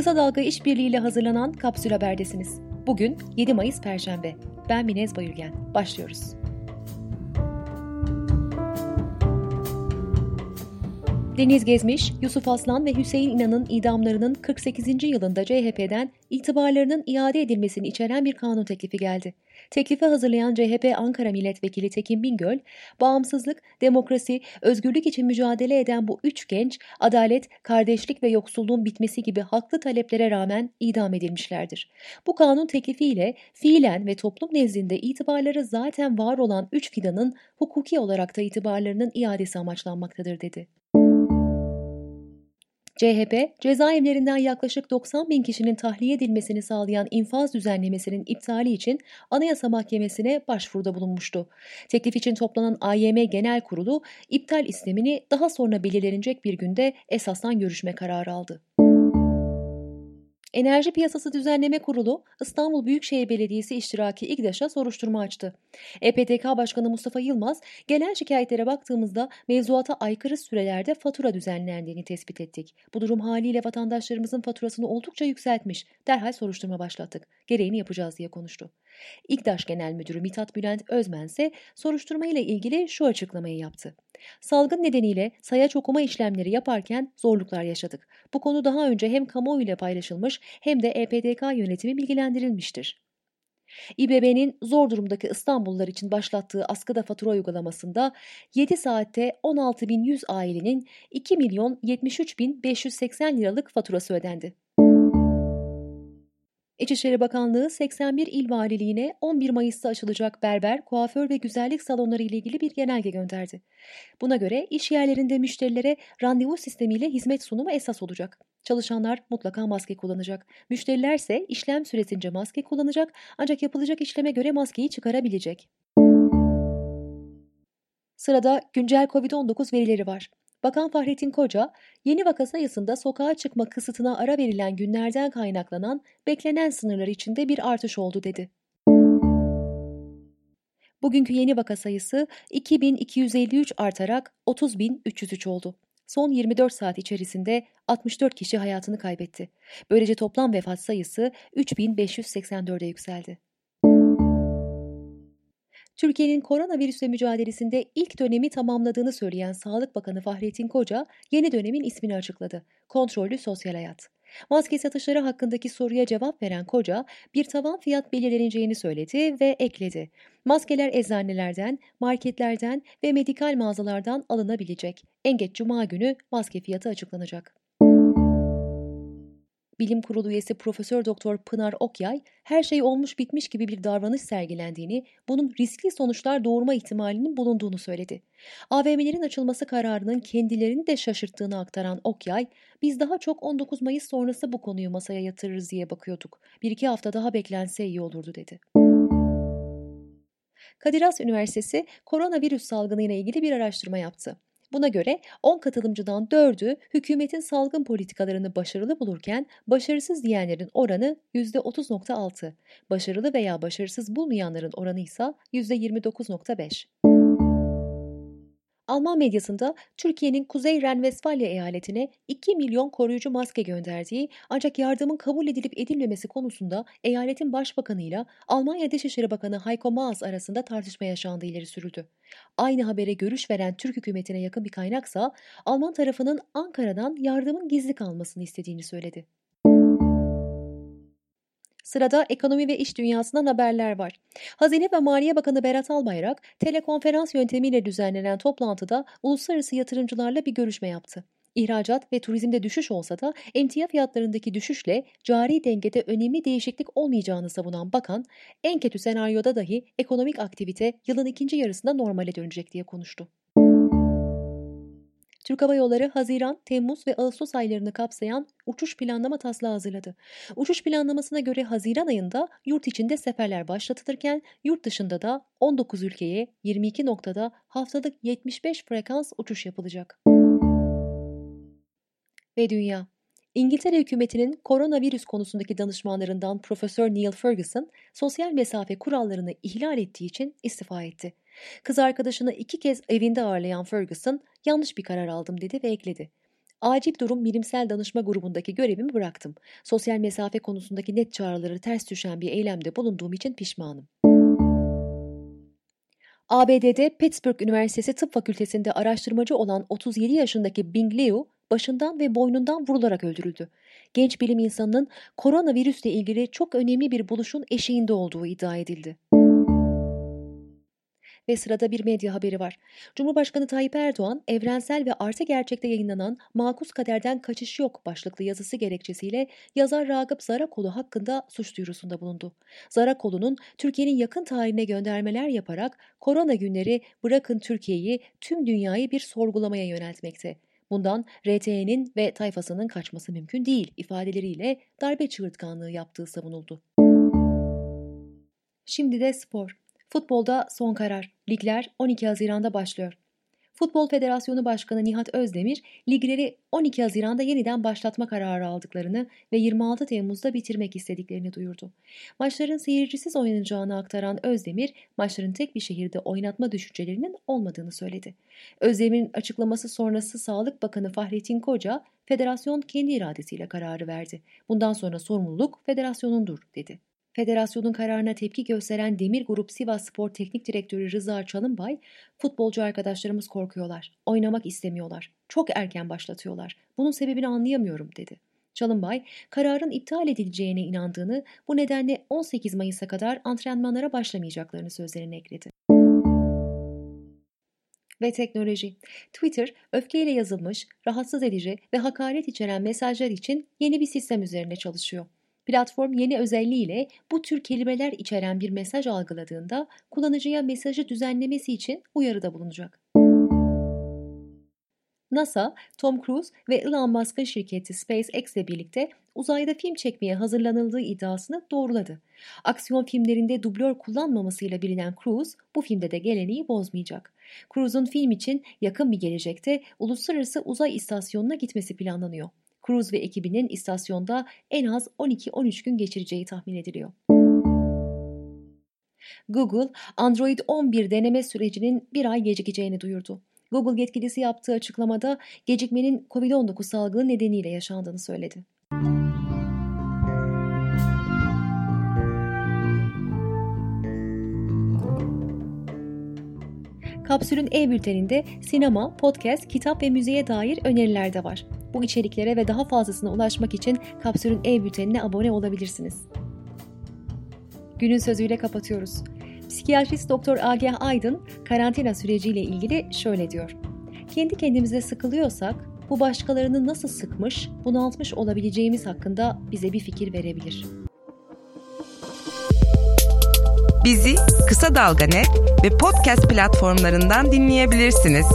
Kısa Dalga işbirliğiyle hazırlanan Kapsül Haber'desiniz. Bugün 7 Mayıs Perşembe. Ben Minez Bayülgen. Başlıyoruz. Deniz Gezmiş, Yusuf Aslan ve Hüseyin İnan'ın idamlarının 48. yılında CHP'den itibarlarının iade edilmesini içeren bir kanun teklifi geldi. Teklifi hazırlayan CHP Ankara Milletvekili Tekin Bingöl, bağımsızlık, demokrasi, özgürlük için mücadele eden bu üç genç, adalet, kardeşlik ve yoksulluğun bitmesi gibi haklı taleplere rağmen idam edilmişlerdir. Bu kanun teklifiyle fiilen ve toplum nezdinde itibarları zaten var olan üç fidanın hukuki olarak da itibarlarının iadesi amaçlanmaktadır dedi. CHP, cezaevlerinden yaklaşık 90 bin kişinin tahliye edilmesini sağlayan infaz düzenlemesinin iptali için Anayasa Mahkemesi'ne başvuruda bulunmuştu. Teklif için toplanan AYM Genel Kurulu, iptal istemini daha sonra belirlenecek bir günde esasdan görüşme kararı aldı. Enerji Piyasası Düzenleme Kurulu İstanbul Büyükşehir Belediyesi iştiraki İGDAŞ'a soruşturma açtı. EPTK Başkanı Mustafa Yılmaz, gelen şikayetlere baktığımızda mevzuata aykırı sürelerde fatura düzenlendiğini tespit ettik. Bu durum haliyle vatandaşlarımızın faturasını oldukça yükseltmiş. Derhal soruşturma başlattık. Gereğini yapacağız diye konuştu. İGDAŞ Genel Müdürü Mithat Bülent Özmen ise soruşturma ile ilgili şu açıklamayı yaptı. Salgın nedeniyle sayaç okuma işlemleri yaparken zorluklar yaşadık. Bu konu daha önce hem kamuoyuyla paylaşılmış hem de EPDK yönetimi bilgilendirilmiştir. İBB'nin zor durumdaki İstanbullular için başlattığı askıda fatura uygulamasında 7 saatte 16.100 ailenin 2 milyon 73.580 liralık faturası ödendi. İçişleri Bakanlığı 81 il valiliğine 11 Mayıs'ta açılacak berber, kuaför ve güzellik salonları ile ilgili bir genelge gönderdi. Buna göre iş yerlerinde müşterilere randevu sistemiyle hizmet sunumu esas olacak. Çalışanlar mutlaka maske kullanacak. Müşteriler ise işlem süresince maske kullanacak ancak yapılacak işleme göre maskeyi çıkarabilecek. Sırada güncel COVID-19 verileri var. Bakan Fahrettin Koca, yeni vaka sayısında sokağa çıkma kısıtına ara verilen günlerden kaynaklanan beklenen sınırlar içinde bir artış oldu dedi. Bugünkü yeni vaka sayısı 2253 artarak 30303 oldu. Son 24 saat içerisinde 64 kişi hayatını kaybetti. Böylece toplam vefat sayısı 3584'e yükseldi. Türkiye'nin koronavirüsle mücadelesinde ilk dönemi tamamladığını söyleyen Sağlık Bakanı Fahrettin Koca, yeni dönemin ismini açıkladı. Kontrollü sosyal hayat. Maske satışları hakkındaki soruya cevap veren Koca, bir tavan fiyat belirleneceğini söyledi ve ekledi. Maskeler eczanelerden, marketlerden ve medikal mağazalardan alınabilecek. En geç cuma günü maske fiyatı açıklanacak. Bilim Kurulu üyesi Profesör Doktor Pınar Okyay, her şey olmuş bitmiş gibi bir davranış sergilendiğini, bunun riskli sonuçlar doğurma ihtimalinin bulunduğunu söyledi. AVM'lerin açılması kararının kendilerini de şaşırttığını aktaran Okyay, biz daha çok 19 Mayıs sonrası bu konuyu masaya yatırırız diye bakıyorduk. Bir iki hafta daha beklense iyi olurdu dedi. Kadir Has Üniversitesi koronavirüs salgını ile ilgili bir araştırma yaptı. Buna göre 10 katılımcıdan 4'ü hükümetin salgın politikalarını başarılı bulurken başarısız diyenlerin oranı %30.6, başarılı veya başarısız bulmayanların oranı ise %29.5. Alman medyasında Türkiye'nin Kuzey Ren-Vesfalya eyaletine 2 milyon koruyucu maske gönderdiği ancak yardımın kabul edilip edilmemesi konusunda eyaletin başbakanıyla Almanya Dışişleri Bakanı Heiko Maas arasında tartışma yaşandığı ileri sürüldü. Aynı habere görüş veren Türk hükümetine yakın bir kaynaksa Alman tarafının Ankara'dan yardımın gizli kalmasını istediğini söyledi. Sırada ekonomi ve iş dünyasından haberler var. Hazine ve Maliye Bakanı Berat Albayrak, telekonferans yöntemiyle düzenlenen toplantıda uluslararası yatırımcılarla bir görüşme yaptı. İhracat ve turizmde düşüş olsa da emtia fiyatlarındaki düşüşle cari dengede önemli değişiklik olmayacağını savunan bakan, en kötü senaryoda dahi ekonomik aktivite yılın ikinci yarısında normale dönecek diye konuştu. Türk Hava Yolları Haziran, Temmuz ve Ağustos aylarını kapsayan uçuş planlama taslağı hazırladı. Uçuş planlamasına göre Haziran ayında yurt içinde seferler başlatılırken yurt dışında da 19 ülkeye 22 noktada haftalık 75 frekans uçuş yapılacak. Ve dünya İngiltere hükümetinin koronavirüs konusundaki danışmanlarından Profesör Neil Ferguson, sosyal mesafe kurallarını ihlal ettiği için istifa etti. Kız arkadaşını iki kez evinde ağırlayan Ferguson, yanlış bir karar aldım dedi ve ekledi. Acil durum bilimsel danışma grubundaki görevimi bıraktım. Sosyal mesafe konusundaki net çağrıları ters düşen bir eylemde bulunduğum için pişmanım. ABD'de Pittsburgh Üniversitesi Tıp Fakültesi'nde araştırmacı olan 37 yaşındaki Bing Liu başından ve boynundan vurularak öldürüldü. Genç bilim insanının koronavirüsle ilgili çok önemli bir buluşun eşiğinde olduğu iddia edildi. Ve sırada bir medya haberi var. Cumhurbaşkanı Tayyip Erdoğan, evrensel ve artı gerçekte yayınlanan Makus Kaderden Kaçış Yok başlıklı yazısı gerekçesiyle yazar Ragıp Zarakoğlu hakkında suç duyurusunda bulundu. Zarakoğlu'nun Türkiye'nin yakın tarihine göndermeler yaparak korona günleri bırakın Türkiye'yi tüm dünyayı bir sorgulamaya yöneltmekte. Bundan RT'nin ve tayfasının kaçması mümkün değil ifadeleriyle darbe çığırtkanlığı yaptığı savunuldu. Şimdi de spor. Futbolda son karar. Ligler 12 Haziran'da başlıyor. Futbol Federasyonu Başkanı Nihat Özdemir, ligleri 12 Haziran'da yeniden başlatma kararı aldıklarını ve 26 Temmuz'da bitirmek istediklerini duyurdu. Maçların seyircisiz oynanacağını aktaran Özdemir, maçların tek bir şehirde oynatma düşüncelerinin olmadığını söyledi. Özdemir'in açıklaması sonrası Sağlık Bakanı Fahrettin Koca, federasyon kendi iradesiyle kararı verdi. Bundan sonra sorumluluk federasyonundur, dedi. Federasyonun kararına tepki gösteren Demir Grup Sivas Spor Teknik Direktörü Rıza Çalınbay, futbolcu arkadaşlarımız korkuyorlar, oynamak istemiyorlar, çok erken başlatıyorlar, bunun sebebini anlayamıyorum dedi. Çalınbay, kararın iptal edileceğine inandığını, bu nedenle 18 Mayıs'a kadar antrenmanlara başlamayacaklarını sözlerine ekledi. Ve teknoloji. Twitter, öfkeyle yazılmış, rahatsız edici ve hakaret içeren mesajlar için yeni bir sistem üzerine çalışıyor. Platform yeni özelliğiyle bu tür kelimeler içeren bir mesaj algıladığında kullanıcıya mesajı düzenlemesi için uyarıda bulunacak. NASA, Tom Cruise ve Elon Musk'ın şirketi SpaceX ile birlikte uzayda film çekmeye hazırlanıldığı iddiasını doğruladı. Aksiyon filmlerinde dublör kullanmamasıyla bilinen Cruise bu filmde de geleneği bozmayacak. Cruise'un film için yakın bir gelecekte uluslararası uzay istasyonuna gitmesi planlanıyor. Cruz ve ekibinin istasyonda en az 12-13 gün geçireceği tahmin ediliyor. Google, Android 11 deneme sürecinin bir ay gecikeceğini duyurdu. Google yetkilisi yaptığı açıklamada gecikmenin COVID-19 salgını nedeniyle yaşandığını söyledi. Kapsül'ün e-bülteninde sinema, podcast, kitap ve müziğe dair öneriler de var. Bu içeriklere ve daha fazlasına ulaşmak için Kapsül'ün e-bültenine abone olabilirsiniz. Günün sözüyle kapatıyoruz. Psikiyatrist Doktor Agah Aydın karantina süreciyle ilgili şöyle diyor. Kendi kendimize sıkılıyorsak bu başkalarını nasıl sıkmış, bunaltmış olabileceğimiz hakkında bize bir fikir verebilir. Bizi Kısa Dalga Net ve podcast platformlarından dinleyebilirsiniz.